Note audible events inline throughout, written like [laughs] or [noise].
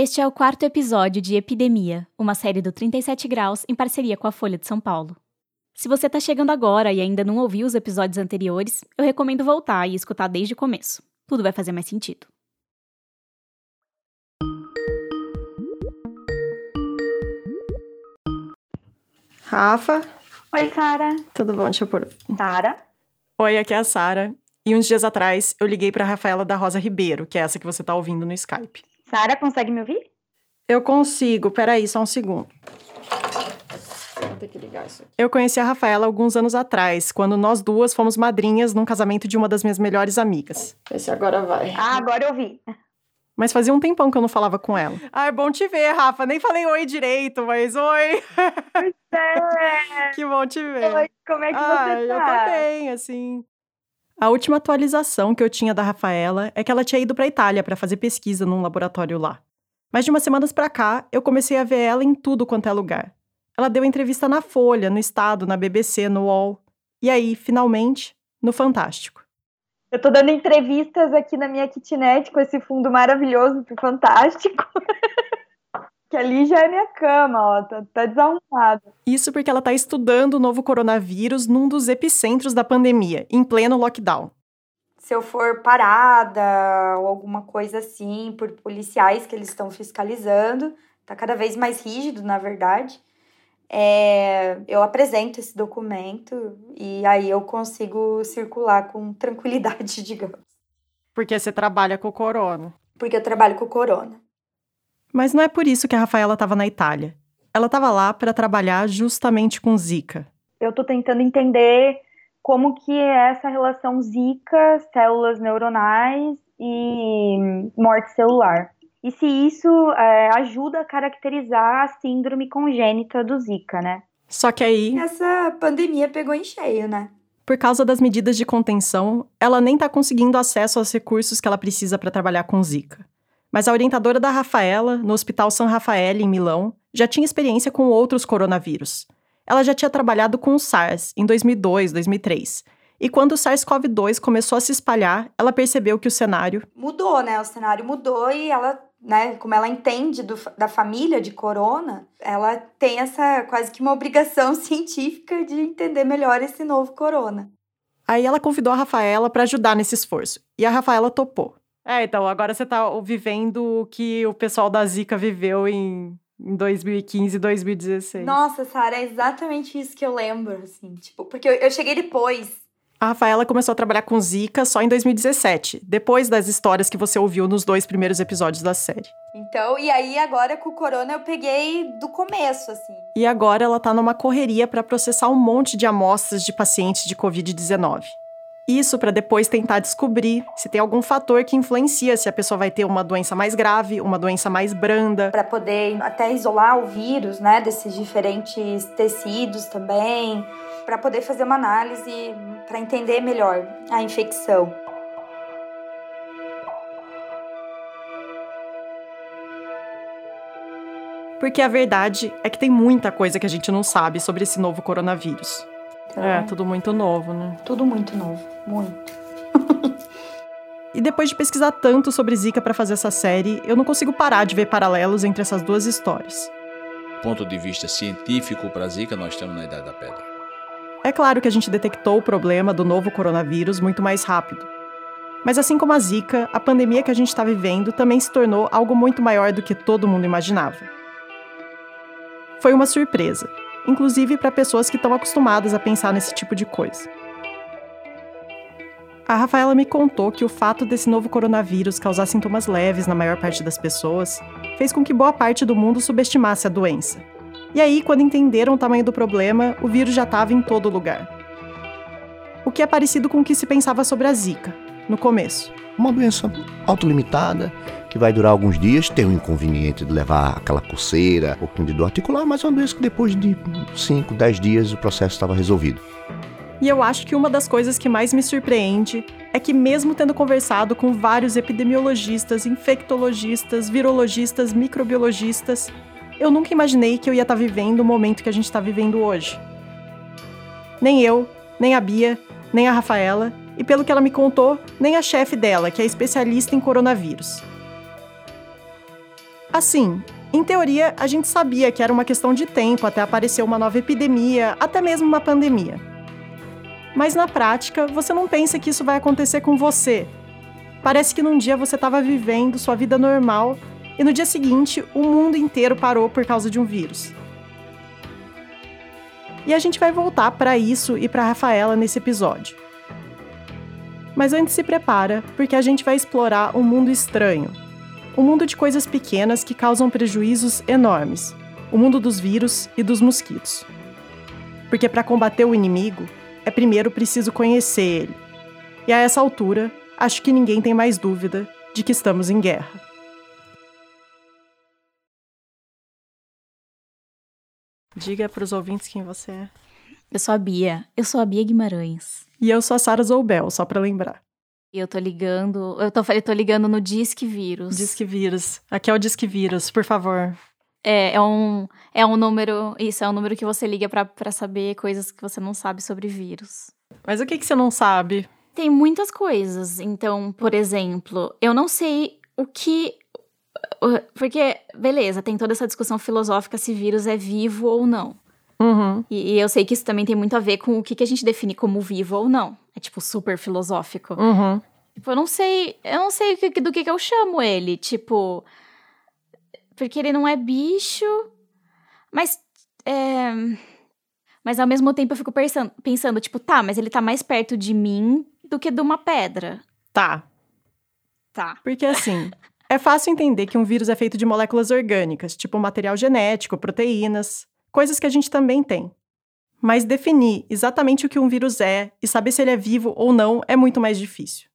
Este é o quarto episódio de Epidemia, uma série do 37 Graus em parceria com a Folha de São Paulo. Se você está chegando agora e ainda não ouviu os episódios anteriores, eu recomendo voltar e escutar desde o começo. Tudo vai fazer mais sentido. Rafa, Oi, Sara. tudo bom? Deixa eu pôr. Sara? Oi, aqui é a Sara. E uns dias atrás eu liguei pra Rafaela da Rosa Ribeiro, que é essa que você tá ouvindo no Skype. Sara, consegue me ouvir? Eu consigo, peraí, só um segundo. Vou ter que ligar isso aqui. Eu conheci a Rafaela alguns anos atrás, quando nós duas fomos madrinhas num casamento de uma das minhas melhores amigas. Esse agora vai. Ah, agora eu ouvi. Mas fazia um tempão que eu não falava com ela. Ah, é bom te ver, Rafa. Nem falei oi direito, mas oi. É. [laughs] que bom te ver. Oi, como é que ah, você eu tá? tô bem, assim. A última atualização que eu tinha da Rafaela é que ela tinha ido pra Itália pra fazer pesquisa num laboratório lá. Mas de umas semanas pra cá, eu comecei a ver ela em tudo quanto é lugar. Ela deu entrevista na Folha, no Estado, na BBC, no UOL. E aí, finalmente, no Fantástico. Eu tô dando entrevistas aqui na minha kitnet com esse fundo maravilhoso pro Fantástico. [laughs] que ali já é minha cama, ó. Tá, tá desarrumado. Isso porque ela tá estudando o novo coronavírus num dos epicentros da pandemia, em pleno lockdown. se eu for parada ou alguma coisa assim por policiais que eles estão fiscalizando, tá cada vez mais rígido, na verdade. É, eu apresento esse documento e aí eu consigo circular com tranquilidade, [laughs] digamos. Porque você trabalha com o corona. Porque eu trabalho com corona. Mas não é por isso que a Rafaela estava na Itália. Ela estava lá para trabalhar justamente com Zika. Eu tô tentando entender como que é essa relação zika, células neuronais e morte celular. E se isso é, ajuda a caracterizar a síndrome congênita do Zika, né? Só que aí, Essa pandemia pegou em cheio, né? por causa das medidas de contenção, ela nem está conseguindo acesso aos recursos que ela precisa para trabalhar com Zika. Mas a orientadora da Rafaela, no Hospital San Raffaele, em Milão, já tinha experiência com outros coronavírus. Ela já tinha trabalhado com o SARS em 2002, 2003. E quando o SARS-CoV-2 começou a se espalhar, ela percebeu que o cenário Mudou, né? O cenário mudou e ela, né, como ela entende do, da família de corona, ela tem essa quase que uma obrigação [laughs] científica de entender melhor esse novo corona. Aí ela convidou a Rafaela para ajudar nesse esforço. E a Rafaela topou. É, então agora você tá vivendo o que o pessoal da Zika viveu em, em 2015 e 2016. Nossa, Sara, é exatamente isso que eu lembro, assim, tipo, porque eu, eu cheguei depois. A Rafaela começou a trabalhar com Zika só em 2017, depois das histórias que você ouviu nos dois primeiros episódios da série. Então, e aí agora com o corona eu peguei do começo, assim. E agora ela tá numa correria para processar um monte de amostras de pacientes de Covid-19. Isso para depois tentar descobrir se tem algum fator que influencia se a pessoa vai ter uma doença mais grave, uma doença mais branda. Para poder até isolar o vírus, né, desses diferentes tecidos também, para poder fazer uma análise para entender melhor a infecção. Porque a verdade é que tem muita coisa que a gente não sabe sobre esse novo coronavírus. Então, É, tudo muito novo, né? tudo muito novo, muito. [laughs] E depois de pesquisar tanto sobre Zika para fazer essa série, eu não consigo parar de ver paralelos entre essas duas histórias. ponto de vista científico para Zika, nós estamos na Idade da Pedra. É claro que a gente detectou o problema do novo coronavírus muito mais rápido. Mas assim como a Zika, a pandemia que a gente está vivendo também se tornou algo muito maior do que todo mundo imaginava. Foi uma surpresa, inclusive para pessoas que estão acostumadas a pensar nesse tipo de coisa. A Rafaela me contou que o fato desse novo coronavírus causar sintomas leves na maior parte das pessoas fez com que boa parte do mundo subestimasse a doença. E aí, quando entenderam o tamanho do problema, o vírus já estava em todo lugar. O que é parecido com o que se pensava sobre a Zika, no começo. Uma doença autolimitada, que vai durar alguns dias, tem o inconveniente de levar aquela coceira, um pouquinho de dor articular, mas é uma doença que depois de 5, 10 dias o processo estava resolvido. E eu acho que uma das coisas que mais me surpreende é que, mesmo tendo conversado com vários epidemiologistas, infectologistas, virologistas, microbiologistas, eu nunca imaginei que eu ia estar vivendo o momento que a gente está vivendo hoje. Nem eu, nem a Bia, nem a Rafaela, e pelo que ela me contou, nem a chefe dela, que é especialista em coronavírus. Assim, em teoria, a gente sabia que era uma questão de tempo até aparecer uma nova epidemia, até mesmo uma pandemia. Mas na prática, você não pensa que isso vai acontecer com você. Parece que num dia você estava vivendo sua vida normal e no dia seguinte o mundo inteiro parou por causa de um vírus. E a gente vai voltar para isso e para Rafaela nesse episódio. Mas antes se prepara, porque a gente vai explorar um mundo estranho, um mundo de coisas pequenas que causam prejuízos enormes. O mundo dos vírus e dos mosquitos. Porque para combater o inimigo, é primeiro preciso conhecer ele. E a essa altura, acho que ninguém tem mais dúvida de que estamos em guerra. Diga para os ouvintes quem você é. Eu sou a Bia. Eu sou a Bia Guimarães. E eu sou a Sara Zoubel, só para lembrar. Eu tô ligando. Eu tô, eu tô ligando no Disque Vírus. Disque Vírus. Aqui é o Disque Vírus, por favor. É, é um, é um número. Isso, é um número que você liga para saber coisas que você não sabe sobre vírus. Mas o que, que você não sabe? Tem muitas coisas. Então, por exemplo, eu não sei o que. Porque, beleza, tem toda essa discussão filosófica se vírus é vivo ou não. Uhum. E, e, eu sei que isso também tem muito a ver com o que, que a gente define como vivo ou não. É tipo super filosófico. Uhum. Tipo, eu não sei. Eu não sei do que, que eu chamo ele. Tipo. Porque ele não é bicho. Mas. É, mas ao mesmo tempo eu fico pensando, pensando, tipo, tá, mas ele tá mais perto de mim do que de uma pedra. Tá. Tá. Porque assim. é fácil entender que um vírus é feito de moléculas orgânicas, tipo material genético, proteínas coisas que a gente também tem. Mas definir exatamente o que um vírus é e saber se ele é vivo ou não é muito mais difícil.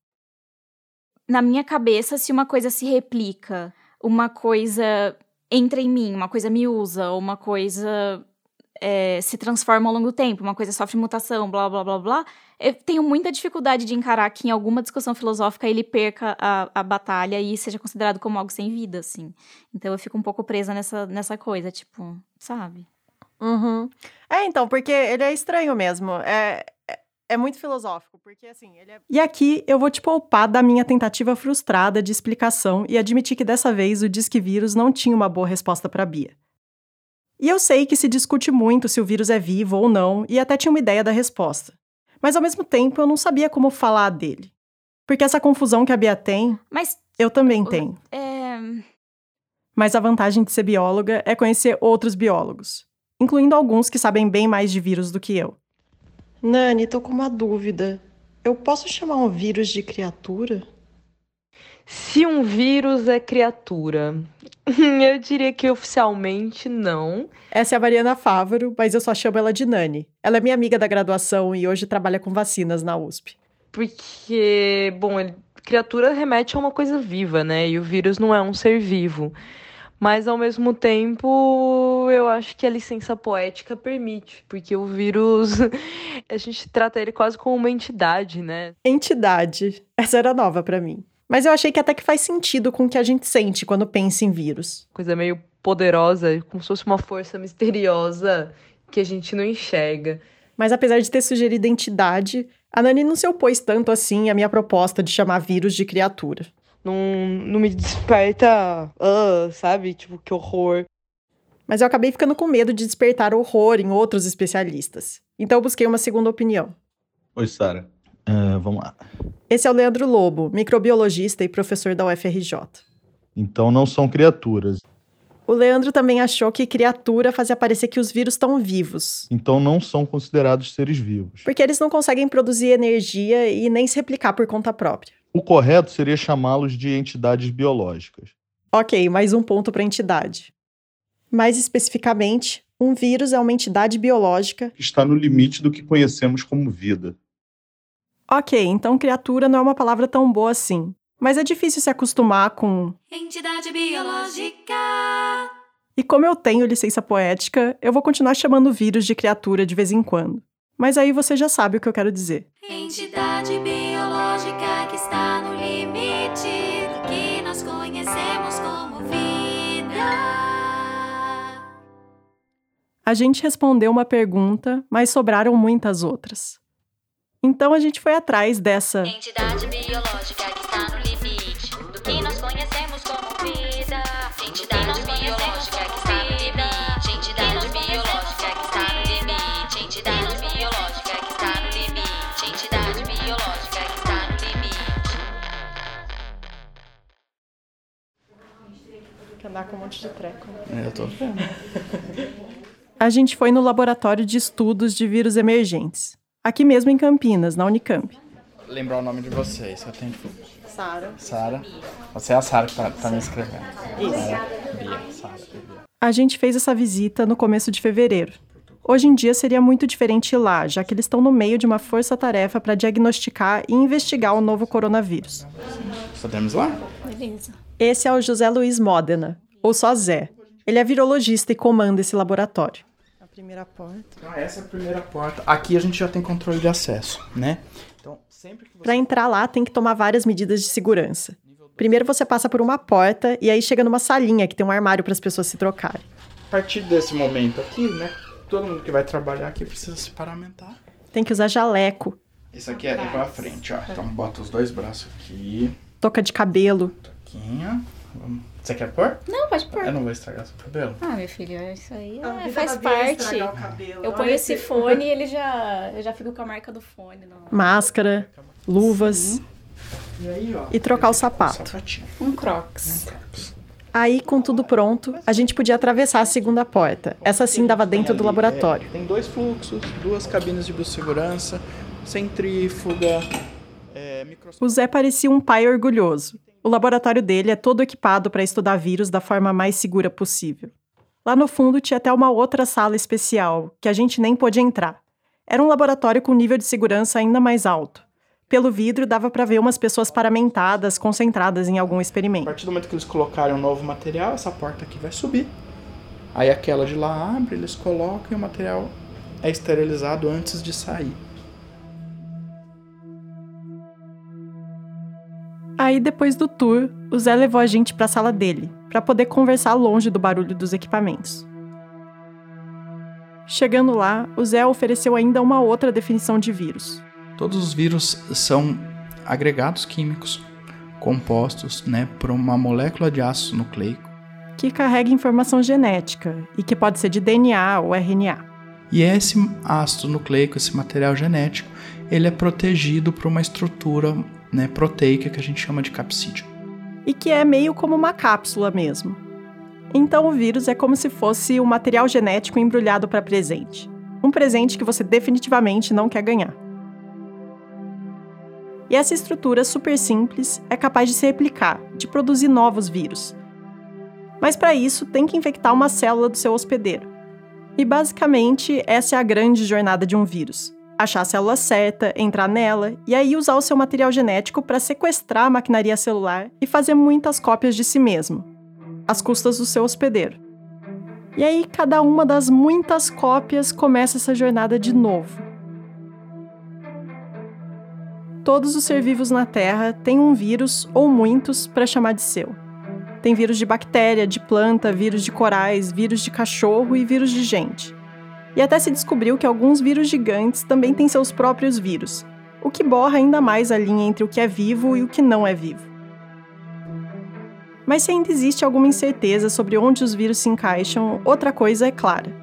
Na minha cabeça, se uma coisa se replica, uma coisa entra em mim, uma coisa me usa, uma coisa é, se transforma ao longo do tempo, uma coisa sofre mutação, blá blá blá blá, eu tenho muita dificuldade de encarar que em alguma discussão filosófica ele perca a, a batalha e seja considerado como algo sem vida, assim. Então eu fico um pouco presa nessa, nessa coisa, tipo, sabe? Uhum. É, então, porque ele é estranho mesmo. É, é, é muito filosófico, porque assim, ele é... E aqui eu vou te poupar da minha tentativa frustrada de explicação e admitir que dessa vez o Disque Vírus não tinha uma boa resposta para Bia. E eu sei que se discute muito se o vírus é vivo ou não, e até tinha uma ideia da resposta. Mas ao mesmo tempo eu não sabia como falar dele. Porque essa confusão que a Bia tem, Mas eu também tenho. é, Mas a vantagem de ser bióloga é conhecer outros biólogos incluindo alguns que sabem bem mais de vírus do que eu. Nani, tô com uma dúvida. Eu posso chamar um vírus de criatura? Se um vírus é criatura, [laughs] eu diria que oficialmente não. Essa é a Mariana Fávaro, mas eu só chamo ela de Nani. Ela é minha amiga da graduação e hoje trabalha com vacinas na USP. Porque, bom, criatura remete a uma coisa viva, né? E o vírus não é um ser vivo. Mas ao mesmo tempo, eu acho que a licença poética permite, porque o vírus [laughs] a gente trata ele quase como uma entidade, né? Entidade. Essa era nova para mim. Mas eu achei que até que faz sentido com o que a gente sente quando pensa em vírus. Coisa meio poderosa, como se fosse uma força misteriosa que a gente não enxerga. Mas apesar de ter sugerido entidade, a Nani não se opôs tanto assim à minha proposta de chamar vírus de criatura não, não me desperta, uh, sabe? Tipo, que horror. Mas eu acabei ficando com medo de despertar horror em outros especialistas. Então eu busquei uma segunda opinião. Oi, Sara. Uh, vamos lá. Esse é o Leandro Lobo, microbiologista e professor da UFRJ. Então não são criaturas. O Leandro também achou que criatura fazia parecer que os vírus estão vivos. Então não são considerados seres vivos. Porque eles não conseguem produzir energia e nem se replicar por conta própria. O correto seria chamá-los de entidades biológicas. Ok, mais um ponto para entidade. Mais especificamente, um vírus é uma entidade biológica que está no limite do que conhecemos como vida. Ok, então criatura não é uma palavra tão boa assim. Mas é difícil se acostumar com. Entidade biológica. E como eu tenho licença poética, eu vou continuar chamando vírus de criatura de vez em quando. Mas aí você já sabe o que eu quero dizer. Entidade biológica que está no limite do que nós conhecemos como vida. A gente respondeu uma pergunta, mas sobraram muitas outras. Então a gente foi atrás dessa entidade biológica que está no limite do que nós conhecemos como vida. Entidade biológica que andar com um monte de treco. Eu tô vendo. A gente foi no laboratório de estudos de vírus emergentes. Aqui mesmo em Campinas, na Unicamp. Lembrar o nome de vocês, que eu tenho. Sara. Sara. Você é a Sara que tá, tá me escrevendo. Isso. Sara, Bia, Sara. A gente fez essa visita no começo de fevereiro. Hoje em dia seria muito diferente ir lá, já que eles estão no meio de uma força-tarefa para diagnosticar e investigar o novo coronavírus. Podemos ir lá? Beleza. Esse é o José Luiz Modena, ou só Zé. Ele é virologista e comanda esse laboratório. A primeira porta. Então, essa é a primeira porta. Aqui a gente já tem controle de acesso, né? Então, sempre que você... Para entrar lá, tem que tomar várias medidas de segurança. Primeiro você passa por uma porta e aí chega numa salinha que tem um armário para as pessoas se trocarem. A partir desse momento aqui, né? Todo mundo que vai trabalhar aqui precisa se paramentar. Tem que usar jaleco, Isso aqui é pra frente, ó. Então bota os dois braços aqui. touca de cabelo. Toquinha. Vamos- Você quer pôr? Não, pode pôr. Eu não vou estragar seu cabelo. Ah, meu filho, isso aí é, faz parte. Eu ponho esse fone e [laughs] ele já, eu já fico com a marca do fone. No... Máscara, luvas E aí, ó. e trocar o sapato. Sapatinho. Um crocs. Aí, com tudo pronto, a gente podia atravessar a segunda porta. Essa sim dava dentro do laboratório. É, tem dois fluxos, duas cabines de biossegurança, centrífuga, é, microscópio. O Zé parecia um pai orgulhoso. O laboratório dele é todo equipado para estudar vírus da forma mais segura possível. Lá no fundo tinha até uma outra sala especial, que a gente nem pôde entrar. Era um laboratório com nível de segurança ainda mais alto. Pelo vidro dava para ver umas pessoas paramentadas, concentradas em algum A experimento. partir do momento que eles colocarem um novo material, essa porta aqui vai subir. Aí aquela de lá abre, eles colocam e o material é esterilizado antes de sair. Aí, depois do tour, o Zé levou a gente para a sala dele, para poder conversar longe do barulho dos equipamentos. Chegando lá, o Zé ofereceu ainda uma outra definição de vírus. Todos os vírus são agregados químicos compostos né, por uma molécula de ácido nucleico. que carrega informação genética e que pode ser de DNA ou RNA. E esse ácido nucleico, esse material genético, ele é protegido por uma estrutura né, proteica que a gente chama de capsídeo. E que é meio como uma cápsula mesmo. Então o vírus é como se fosse um material genético embrulhado para presente. Um presente que você definitivamente não quer ganhar. E essa estrutura super simples é capaz de se replicar, de produzir novos vírus. Mas para isso tem que infectar uma célula do seu hospedeiro. E basicamente essa é a grande jornada de um vírus. Achar a célula certa, entrar nela e aí usar o seu material genético para sequestrar a maquinaria celular e fazer muitas cópias de si mesmo, às custas do seu hospedeiro. E aí cada uma das muitas cópias começa essa jornada de novo. Todos os ser vivos na Terra têm um vírus ou muitos para chamar de seu. Tem vírus de bactéria, de planta, vírus de corais, vírus de cachorro e vírus de gente. E até se descobriu que alguns vírus gigantes também têm seus próprios vírus, o que borra ainda mais a linha entre o que é vivo e o que não é vivo. Mas se ainda existe alguma incerteza sobre onde os vírus se encaixam, outra coisa é clara.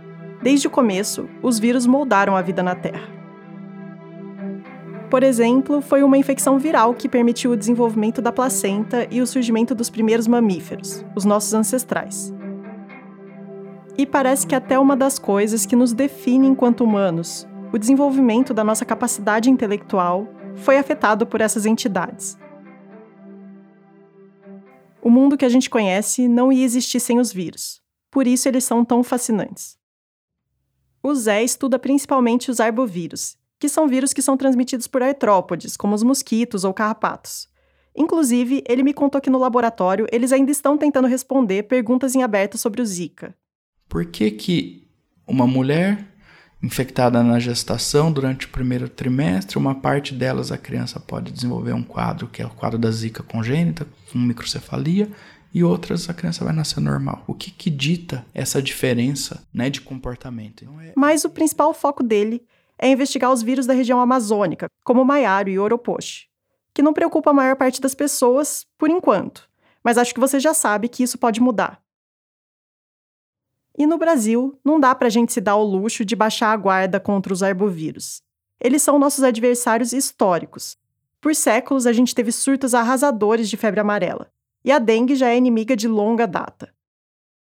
Desde o começo, os vírus moldaram a vida na Terra. Por exemplo, foi uma infecção viral que permitiu o desenvolvimento da placenta e o surgimento dos primeiros mamíferos, os nossos ancestrais. E parece que até uma das coisas que nos define enquanto humanos, o desenvolvimento da nossa capacidade intelectual, foi afetado por essas entidades. O mundo que a gente conhece não ia existir sem os vírus, por isso eles são tão fascinantes. O Zé estuda principalmente os arbovírus, que são vírus que são transmitidos por artrópodes, como os mosquitos ou carrapatos. Inclusive, ele me contou que no laboratório eles ainda estão tentando responder perguntas em aberto sobre o Zika. Por que, que uma mulher infectada na gestação durante o primeiro trimestre, uma parte delas a criança pode desenvolver um quadro que é o quadro da zika congênita, com microcefalia, e outras a criança vai nascer normal. O que, que dita essa diferença né, de comportamento? Então, é- Mas o principal foco dele é investigar os vírus da região amazônica, como o maiário e o oropoche, que não preocupa a maior parte das pessoas por enquanto, mas acho que você já sabe que isso pode mudar. E no Brasil, não dá pra gente se dar o luxo de baixar a guarda contra os arbovírus. Eles são nossos adversários históricos. Por séculos, a gente teve surtos arrasadores de febre amarela, e a dengue já é inimiga de longa data.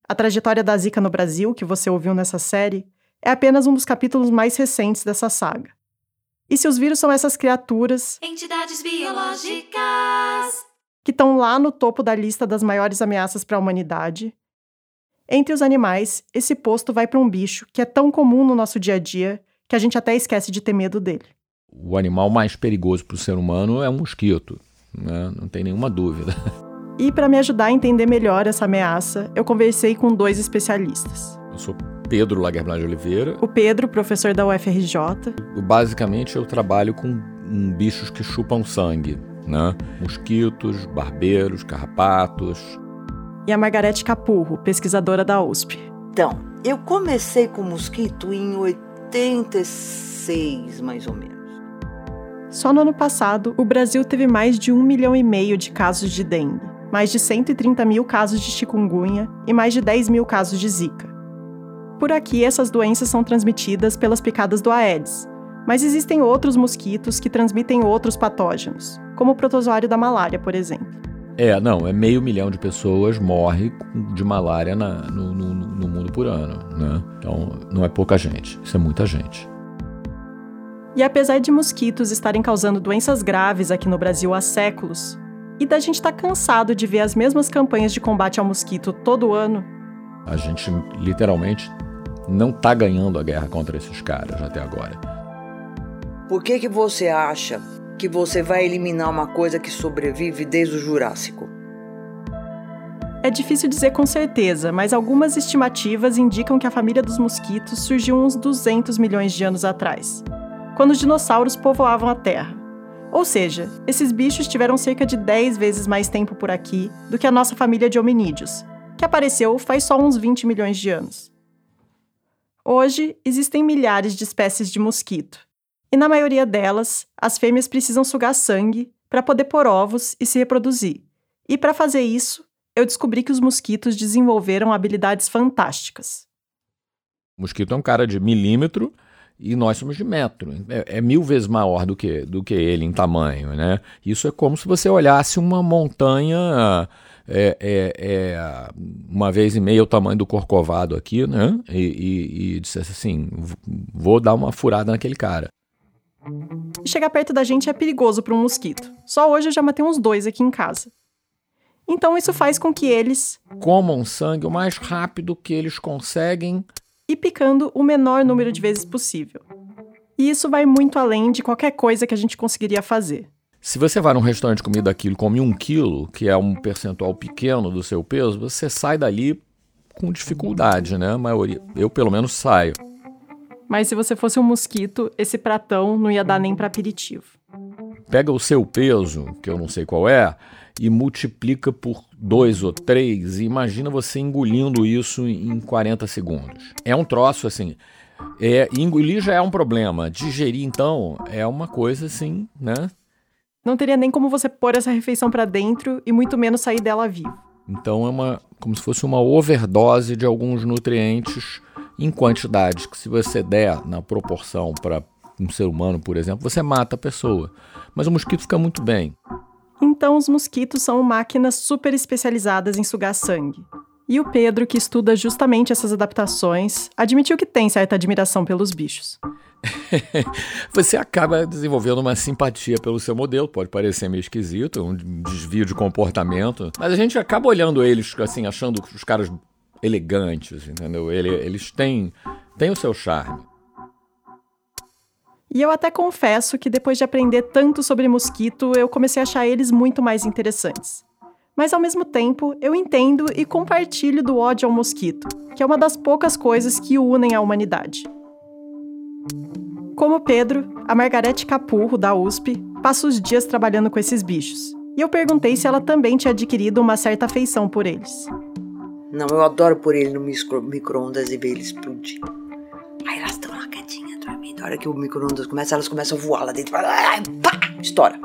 A trajetória da Zika no Brasil, que você ouviu nessa série, é apenas um dos capítulos mais recentes dessa saga. E se os vírus são essas criaturas. Entidades biológicas. que estão lá no topo da lista das maiores ameaças para a humanidade, entre os animais, esse posto vai para um bicho que é tão comum no nosso dia a dia que a gente até esquece de ter medo dele. O animal mais perigoso para o ser humano é o mosquito, né? não tem nenhuma dúvida. [laughs] E para me ajudar a entender melhor essa ameaça, eu conversei com dois especialistas. Eu sou Pedro Lagerblad de Oliveira. O Pedro, professor da UFRJ. Basicamente, eu trabalho com um, bichos que chupam sangue, né? Mosquitos, barbeiros, carrapatos. E a Margarete Capurro, pesquisadora da USP. Então, eu comecei com mosquito em 86, mais ou menos. Só no ano passado, o Brasil teve mais de um milhão e meio de casos de dengue, mais de 130 mil casos de chikungunya e mais de 10 mil casos de zika. Por aqui, essas doenças são transmitidas pelas picadas do Aedes, mas existem outros mosquitos que transmitem outros patógenos, como o protozoário da malária, por exemplo. É, não, é meio milhão de pessoas morre de malária na, no, no, no mundo por ano, né? Então, não é pouca gente, isso é muita gente. E apesar de mosquitos estarem causando doenças graves aqui no Brasil há séculos, e da gente estar tá cansado de ver as mesmas campanhas de combate ao mosquito todo ano, a gente literalmente não está ganhando a guerra contra esses caras até agora. Por que, que você acha que você vai eliminar uma coisa que sobrevive desde o Jurássico? É difícil dizer com certeza, mas algumas estimativas indicam que a família dos mosquitos surgiu uns 200 milhões de anos atrás, quando os dinossauros povoavam a Terra. Ou seja, esses bichos tiveram cerca de 10 vezes mais tempo por aqui do que a nossa família de hominídeos, que apareceu faz só uns 20 milhões de anos. Hoje, existem milhares de espécies de mosquito, e na maioria delas, as fêmeas precisam sugar sangue para poder pôr ovos e se reproduzir. E para fazer isso, eu descobri que os mosquitos desenvolveram habilidades fantásticas. O mosquito é um cara de milímetro e nós somos de metro. É, é, mil vezes maior do que, do que ele em tamanho, né? Isso é como se você olhasse uma montanha é, é, é uma vez e meia o tamanho do corcovado aqui, né? E, e, e dissesse assim, vou dar uma furada naquele cara. E chegar perto da gente é perigoso para um mosquito. Só hoje eu já matei uns dois aqui em casa. Então isso faz com que eles comam sangue o mais rápido que eles conseguem e picando o menor número de vezes possível. E isso vai muito além de qualquer coisa que a gente conseguiria fazer. Se você vai num restaurante de comida aquilo e come um quilo, que é um percentual pequeno do seu peso, você sai dali com dificuldade, né? A maioria, eu pelo menos saio. Mas se você fosse um mosquito, esse pratão não ia dar nem para aperitivo. Pega o seu peso, que eu não sei qual é, e multiplica por dois ou três, e imagina você engolindo isso em 40 segundos. É um troço assim. É, engolir já é um problema. Digerir, então, é uma coisa assim, né? Não teria nem como você pôr essa refeição para dentro e muito menos sair dela vivo. Então é uma como se fosse uma overdose de alguns nutrientes em quantidades que se você der na proporção para um ser humano, por exemplo, você mata a pessoa. Mas o mosquito fica muito bem. Então os mosquitos são máquinas super especializadas em sugar sangue. E o Pedro, que estuda justamente essas adaptações, admitiu que tem certa admiração pelos bichos. [laughs] você acaba desenvolvendo uma simpatia pelo seu modelo, pode parecer meio esquisito, um desvio de comportamento, mas a gente acaba olhando eles assim, achando os caras elegantes, entendeu? Eles têm, têm o seu charme. E eu até confesso que depois de aprender tanto sobre mosquito, eu comecei a achar eles muito mais interessantes. Mas ao mesmo tempo, eu entendo e compartilho do ódio ao mosquito, que é uma das poucas coisas que unem a humanidade. Como Pedro, a Margarete Capurro, da USP, passa os dias trabalhando com esses bichos. E eu perguntei se ela também tinha adquirido uma certa afeição por eles. Não, eu adoro pôr ele no micro-ondas e ver ele explodir. Aí elas estão lá quietinhas, dormindo. A hora que o micro-ondas começa, elas começam a voar lá dentro. Pá! Estoura.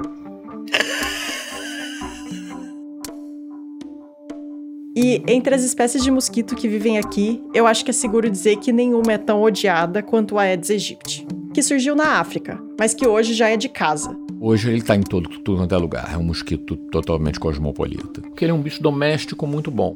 E entre as espécies de mosquito que vivem aqui, eu acho que é seguro dizer que nenhuma é tão odiada quanto a Aedes aegypti, que surgiu na África, mas que hoje já é de casa. Hoje ele está em todo, tudo quanto é lugar. É um mosquito totalmente cosmopolita. Porque ele é um bicho doméstico muito bom.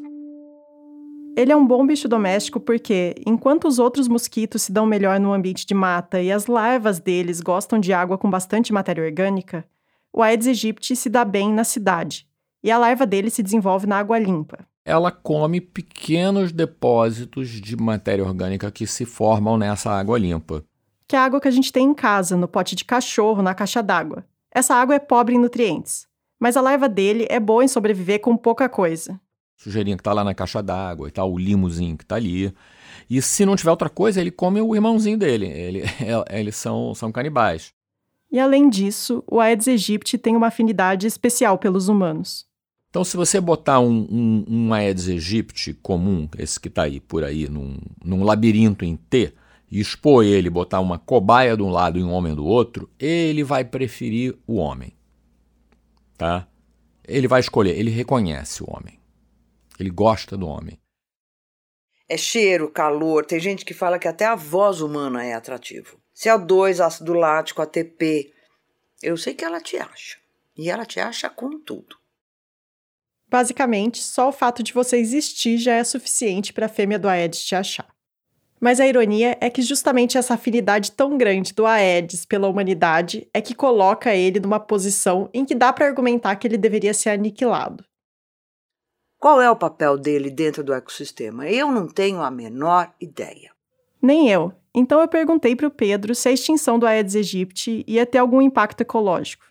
Ele é um bom bicho doméstico porque, enquanto os outros mosquitos se dão melhor no ambiente de mata e as larvas deles gostam de água com bastante matéria orgânica, o Aedes aegypti se dá bem na cidade, e a larva dele se desenvolve na água limpa. Ela come pequenos depósitos de matéria orgânica que se formam nessa água limpa. Que é a água que a gente tem em casa, no pote de cachorro, na caixa d'água. Essa água é pobre em nutrientes, mas a larva dele é boa em sobreviver com pouca coisa. Sujeirinha que tá lá na caixa d'água e tal, o limozinho que tá ali. E se não tiver outra coisa, ele come o irmãozinho dele. Ele, [laughs] eles são, são canibais. E além disso, o Aedes aegypti tem uma afinidade especial pelos humanos. Então, se você botar um, um, um Aedes aegypti comum, esse que está aí por aí, num, num labirinto em T, e expor ele, botar uma cobaia de um lado e um homem do outro, ele vai preferir o homem. Tá? Ele vai escolher, ele reconhece o homem. Ele gosta do homem. É cheiro, calor. Tem gente que fala que até a voz humana é atrativo. CO2, ácido lático, ATP. Eu sei que ela te acha. E ela te acha com tudo. Basicamente, só o fato de você existir já é suficiente para a fêmea do Aedes te achar. Mas a ironia é que justamente essa afinidade tão grande do Aedes pela humanidade é que coloca ele numa posição em que dá para argumentar que ele deveria ser aniquilado. Qual é o papel dele dentro do ecossistema? Eu não tenho a menor ideia. Nem eu. Então eu perguntei para o Pedro se a extinção do Aedes aegypti ia ter algum impacto ecológico.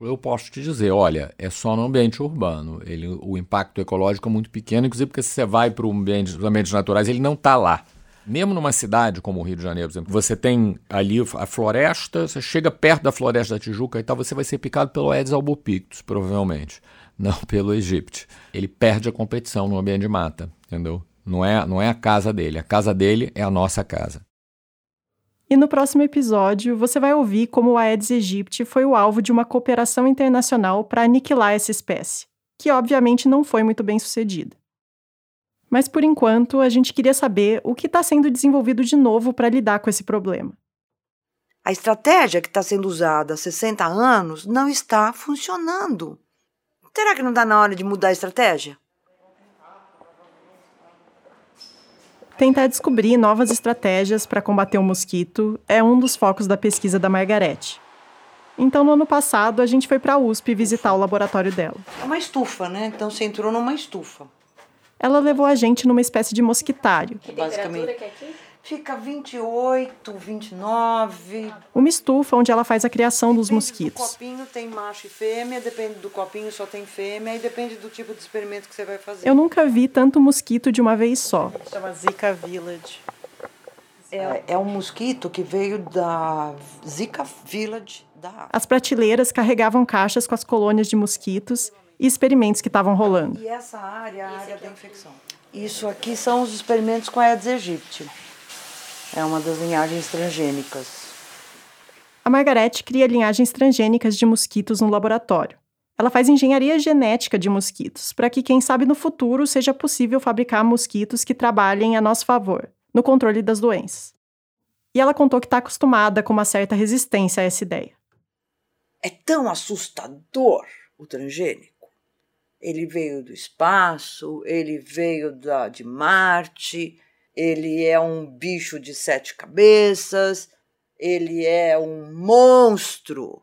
Eu posso te dizer, olha, é só no ambiente urbano. Ele, o impacto ecológico é muito pequeno, inclusive porque se você vai para ambiente, os ambientes naturais, ele não está lá. Mesmo numa cidade como o Rio de Janeiro, por exemplo, você tem ali a floresta, você chega perto da floresta da Tijuca e tal, você vai ser picado pelo Aedes albopictus, provavelmente, não [laughs] pelo Egipte. Ele perde a competição no ambiente de mata, entendeu? Não é, não é a casa dele, a casa dele é a nossa casa. E no próximo episódio, você vai ouvir como o Aedes aegypti foi o alvo de uma cooperação internacional para aniquilar essa espécie, que obviamente não foi muito bem sucedida. Mas por enquanto, a gente queria saber o que está sendo desenvolvido de novo para lidar com esse problema. A estratégia que está sendo usada há 60 anos não está funcionando. Será que não está na hora de mudar a estratégia? Tentar descobrir novas estratégias para combater o mosquito é um dos focos da pesquisa da Margarete. Então, no ano passado, a gente foi para a USP visitar o laboratório dela. É uma estufa, né? Então você entrou numa estufa. Ela levou a gente numa espécie de mosquitário. Que basicamente que é aqui? Fica 28, 29. Uma estufa onde ela faz a criação dos depende mosquitos. Do copinho tem macho e fêmea, depende do copinho só tem fêmea e depende do tipo de experimento que você vai fazer. Eu nunca vi tanto mosquito de uma vez só. Chama Zika Village. É, é um mosquito que veio da Zika Village da As prateleiras carregavam caixas com as colônias de mosquitos e experimentos que estavam rolando. E essa área é a área da infecção. Isso aqui são os experimentos com a Aedes aegypti. É uma das linhagens transgênicas. A Margarete cria linhagens transgênicas de mosquitos no laboratório. Ela faz engenharia genética de mosquitos, para que, quem sabe, no futuro seja possível fabricar mosquitos que trabalhem a nosso favor, no controle das doenças. E ela contou que está acostumada com uma certa resistência a essa ideia. É tão assustador o transgênico. Ele veio do espaço, ele veio da, de Marte, ele é um bicho de sete cabeças, ele é um monstro.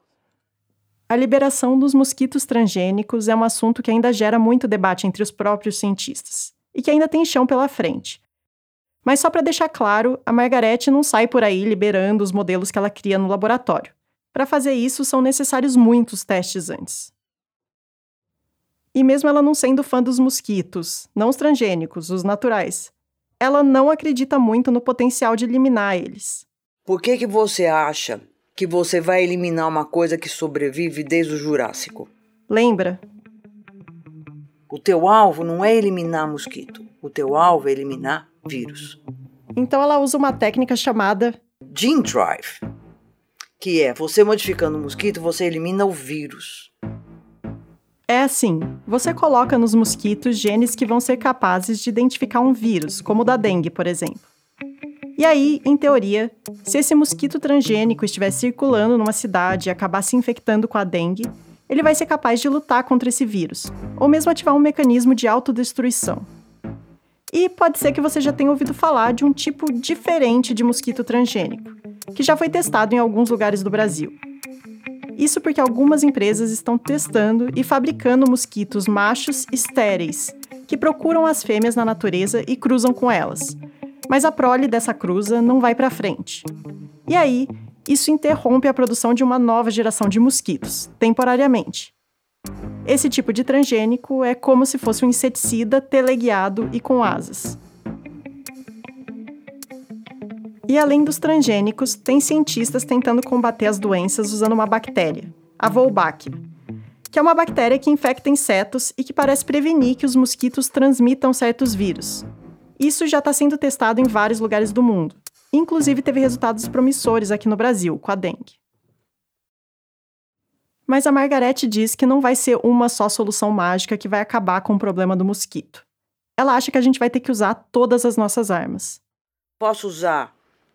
A liberação dos mosquitos transgênicos é um assunto que ainda gera muito debate entre os próprios cientistas e que ainda tem chão pela frente. Mas só para deixar claro, a Margarete não sai por aí liberando os modelos que ela cria no laboratório. Para fazer isso, são necessários muitos testes antes. E mesmo ela não sendo fã dos mosquitos, não os transgênicos, os naturais, ela não acredita muito no potencial de eliminar eles. Por que, que você acha que você vai eliminar uma coisa que sobrevive desde o Jurássico? Lembra? O teu alvo não é eliminar mosquito. O teu alvo é eliminar vírus. Então ela usa uma técnica chamada Gene Drive, que é você modificando o mosquito, você elimina o vírus. É assim: você coloca nos mosquitos genes que vão ser capazes de identificar um vírus, como o da dengue, por exemplo. E aí, em teoria, se esse mosquito transgênico estiver circulando numa cidade e acabar se infectando com a dengue, ele vai ser capaz de lutar contra esse vírus, ou mesmo ativar um mecanismo de autodestruição. E pode ser que você já tenha ouvido falar de um tipo diferente de mosquito transgênico, que já foi testado em alguns lugares do Brasil. Isso porque algumas empresas estão testando e fabricando mosquitos machos estéreis, que procuram as fêmeas na natureza e cruzam com elas. Mas a prole dessa cruza não vai para frente. E aí, isso interrompe a produção de uma nova geração de mosquitos, temporariamente. Esse tipo de transgênico é como se fosse um inseticida teleguiado e com asas. E além dos transgênicos, tem cientistas tentando combater as doenças usando uma bactéria, a Wolbachia, que é uma bactéria que infecta insetos e que parece prevenir que os mosquitos transmitam certos vírus. Isso já está sendo testado em vários lugares do mundo. Inclusive teve resultados promissores aqui no Brasil, com a dengue. Mas a Margarete diz que não vai ser uma só solução mágica que vai acabar com o problema do mosquito. Ela acha que a gente vai ter que usar todas as nossas armas. Posso usar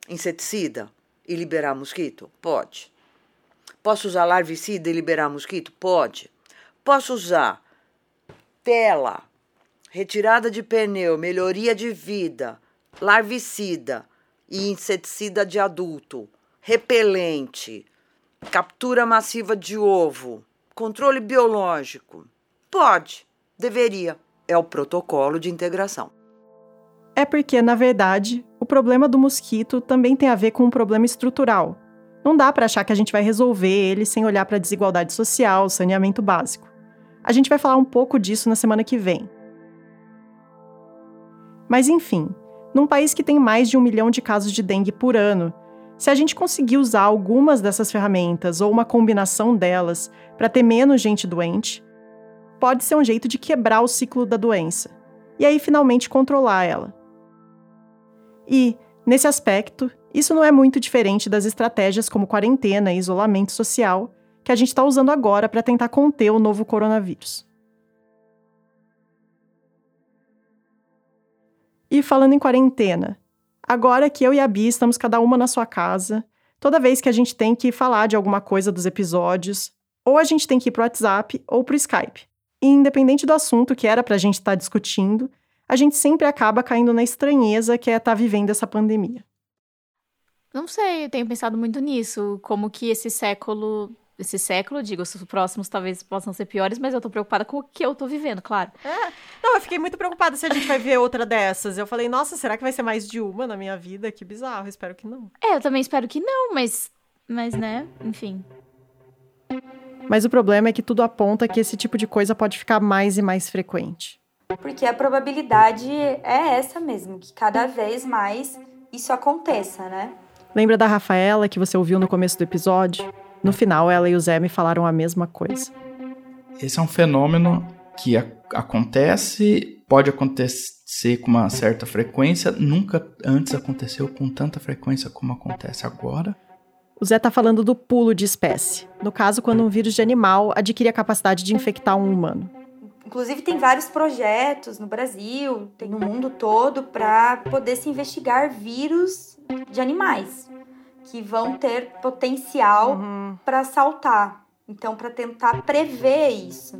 inseticida e liberar mosquito? Pode. Posso usar larvicida e liberar mosquito? Pode. Posso usar tela, retirada de pneu, melhoria de vida, larvicida e inseticida de adulto, repelente, captura massiva de ovo, controle biológico? Pode, deveria. É o protocolo de integração. É porque, na verdade, o problema do mosquito também tem a ver com um problema estrutural. Não dá para achar que a gente vai resolver ele sem olhar para a desigualdade social, saneamento básico. A gente vai falar um pouco disso na semana que vem. Mas enfim, num país que tem mais de um milhão de casos de dengue por ano, se a gente conseguir usar algumas dessas ferramentas ou uma combinação delas para ter menos gente doente, pode ser um jeito de quebrar o ciclo da doença e aí finalmente controlar ela. E, nesse aspecto, isso não é muito diferente das estratégias como quarentena e isolamento social que a gente está usando agora para tentar conter o novo coronavírus. E falando em quarentena, agora que eu e a Bia estamos cada uma na sua casa, toda vez que a gente tem que falar de alguma coisa dos episódios, ou a gente tem que ir pro WhatsApp ou pro Skype. E independente do assunto que era pra gente estar tá discutindo, a gente sempre acaba caindo na estranheza que é estar tá vivendo essa pandemia. Não sei, eu tenho pensado muito nisso, como que esse século esse século, digo, os próximos talvez possam ser piores, mas eu tô preocupada com o que eu tô vivendo, claro. É. Não, eu fiquei muito preocupada se a gente vai ver outra dessas. Eu falei, nossa, será que vai ser mais de uma na minha vida? Que bizarro, espero que não. É, eu também espero que não, mas. Mas, né, enfim. Mas o problema é que tudo aponta que esse tipo de coisa pode ficar mais e mais frequente. Porque a probabilidade é essa mesmo, que cada vez mais isso aconteça, né? Lembra da Rafaela que você ouviu no começo do episódio? No final, ela e o Zé me falaram a mesma coisa. Esse é um fenômeno que a acontece, pode acontecer com uma certa frequência, nunca antes aconteceu com tanta frequência como acontece agora. O Zé tá falando do pulo de espécie. No caso, quando um vírus de animal adquire a capacidade de infectar um humano. Inclusive, tem vários projetos no Brasil, tem no mundo todo, para poder se investigar vírus de animais que vão ter potencial uhum. para saltar. Então, para tentar prever isso.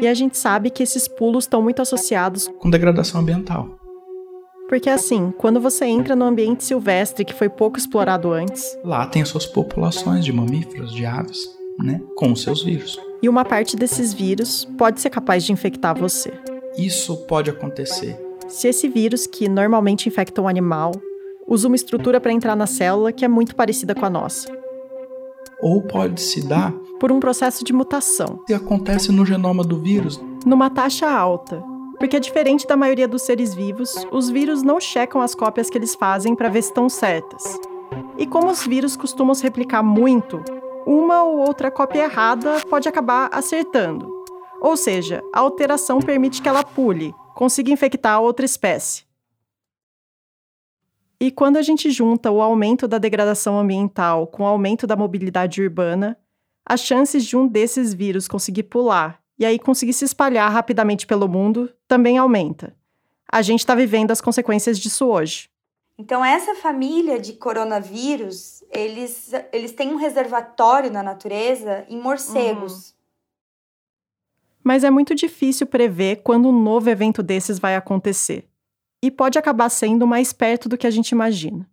E a gente sabe que esses pulos estão muito associados com degradação ambiental. Porque assim, quando você entra no ambiente silvestre que foi pouco explorado antes, lá tem suas populações de mamíferos, de aves, né, com seus vírus. E uma parte desses vírus pode ser capaz de infectar você. Isso pode acontecer. Se esse vírus que normalmente infecta um animal usa uma estrutura para entrar na célula que é muito parecida com a nossa. Ou pode se dar por um processo de mutação. Que acontece no genoma do vírus. Numa taxa alta. Porque, diferente da maioria dos seres vivos, os vírus não checam as cópias que eles fazem para ver se estão certas. E como os vírus costumam se replicar muito, uma ou outra cópia errada pode acabar acertando. Ou seja, a alteração permite que ela pule, consiga infectar outra espécie. E quando a gente junta o aumento da degradação ambiental com o aumento da mobilidade urbana, as chances de um desses vírus conseguir pular e aí conseguir se espalhar rapidamente pelo mundo também aumenta. A gente está vivendo as consequências disso hoje. Então, essa família de coronavírus, eles, eles têm um reservatório na natureza em morcegos. Uhum. Mas é muito difícil prever quando um novo evento desses vai acontecer. E pode acabar sendo mais perto do que a gente imagina.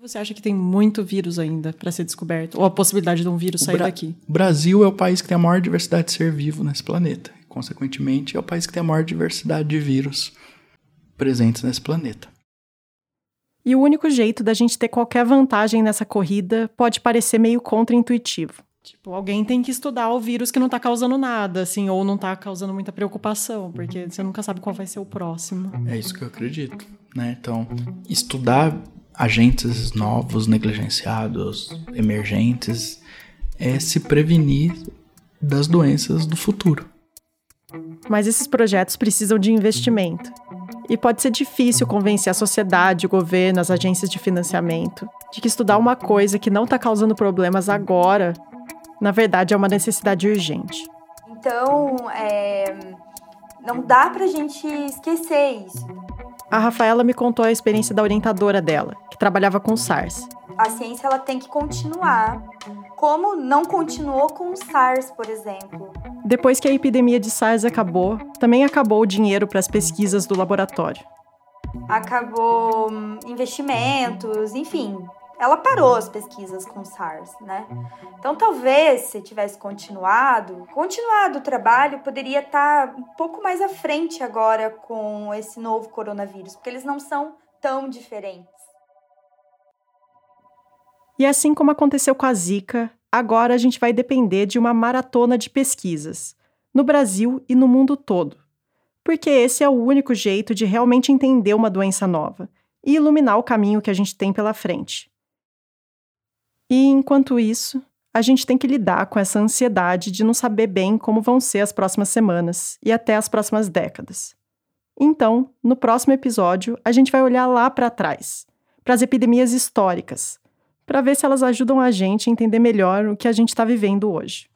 Você acha que tem muito vírus ainda para ser descoberto? Ou a possibilidade de um vírus sair Bra daqui? Brasil é o país que tem a maior diversidade de ser vivo nesse planeta. Consequentemente, é o país que tem a maior diversidade de vírus presentes nesse planeta. E o único jeito da gente ter qualquer vantagem nessa corrida pode parecer meio contraintuitivo. Tipo, alguém tem que estudar o vírus que não tá causando nada, assim, ou não tá causando muita preocupação, porque você nunca sabe qual vai ser o próximo. É isso que eu acredito, né? Então, estudar agentes novos, negligenciados, emergentes, é se prevenir das doenças do futuro. Mas esses projetos precisam de investimento. E pode ser difícil convencer a sociedade, o governo, as agências de financiamento de que estudar uma coisa que não está causando problemas agora, na verdade, é uma necessidade urgente. Então, é, não dá para a gente esquecer isso. A Rafaela me contou a experiência da orientadora dela, que trabalhava com SARS. A ciência ela tem que continuar. Como não continuou com o SARS, por exemplo. Depois que a epidemia de SARS acabou, também acabou o dinheiro para as pesquisas do laboratório. Acabou hum, investimentos, enfim, ela parou as pesquisas com SARS, né? Então, talvez, se tivesse continuado, continuado o trabalho, poderia estar um pouco mais à frente agora com esse novo coronavírus, porque eles não são tão diferentes. E assim como aconteceu com a Zika, agora a gente vai depender de uma maratona de pesquisas, no Brasil e no mundo todo. Porque esse é o único jeito de realmente entender uma doença nova e iluminar o caminho que a gente tem pela frente. E enquanto isso, a gente tem que lidar com essa ansiedade de não saber bem como vão ser as próximas semanas e até as próximas décadas. Então, no próximo episódio, a gente vai olhar lá para trás, para as epidemias históricas, para ver se elas ajudam a gente a entender melhor o que a gente está vivendo hoje.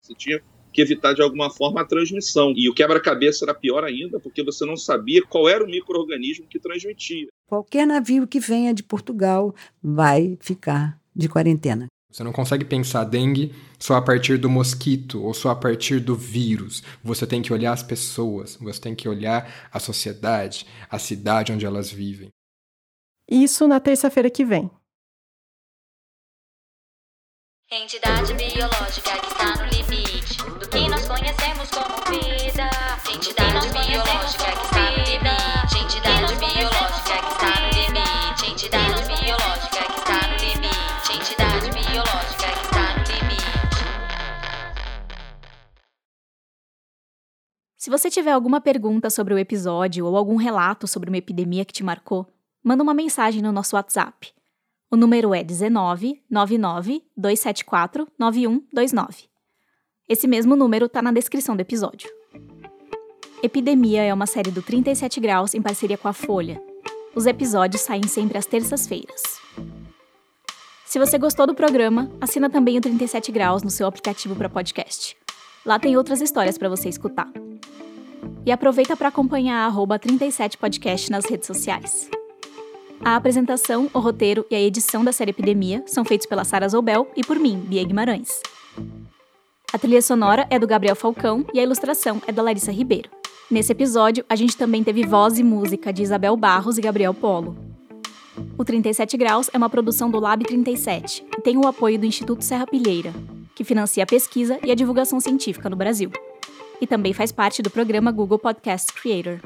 Você tinha que evitar de alguma forma a transmissão. E o quebra-cabeça era pior ainda, porque você não sabia qual era o microorganismo que transmitia. Qualquer navio que venha de Portugal vai ficar de quarentena. Você não consegue pensar dengue só a partir do mosquito ou só a partir do vírus. Você tem que olhar as pessoas, você tem que olhar a sociedade, a cidade onde elas vivem. Isso na terça-feira que vem. Entidade biológica que está no limite do que nós conhecemos como vida. Entidade biológica que está no limite. Entidade biológica que está no limite. Entidade biológica que está no limite. Entidade biológica que está no limite. Se você tiver alguma pergunta sobre o episódio ou algum relato sobre uma epidemia que te marcou, manda uma mensagem no nosso WhatsApp. O número é 19 99 274 9129. Esse mesmo número está na descrição do episódio. Epidemia é uma série do 37 Graus em parceria com a Folha. Os episódios saem sempre às terças-feiras. Se você gostou do programa, assina também o 37 Graus no seu aplicativo para podcast. Lá tem outras histórias para você escutar. E aproveita para acompanhar a 37podcast nas redes sociais. A apresentação, o roteiro e a edição da série Epidemia são feitos pela Sara Zoubel e por mim, Bia Guimarães. A trilha sonora é do Gabriel Falcão e a ilustração é da Larissa Ribeiro. Nesse episódio, a gente também teve voz e música de Isabel Barros e Gabriel Polo. O 37 Graus é uma produção do Lab 37 e tem o apoio do Instituto Serra Pilheira, que financia a pesquisa e a divulgação científica no Brasil. E também faz parte do programa Google Podcast Creator.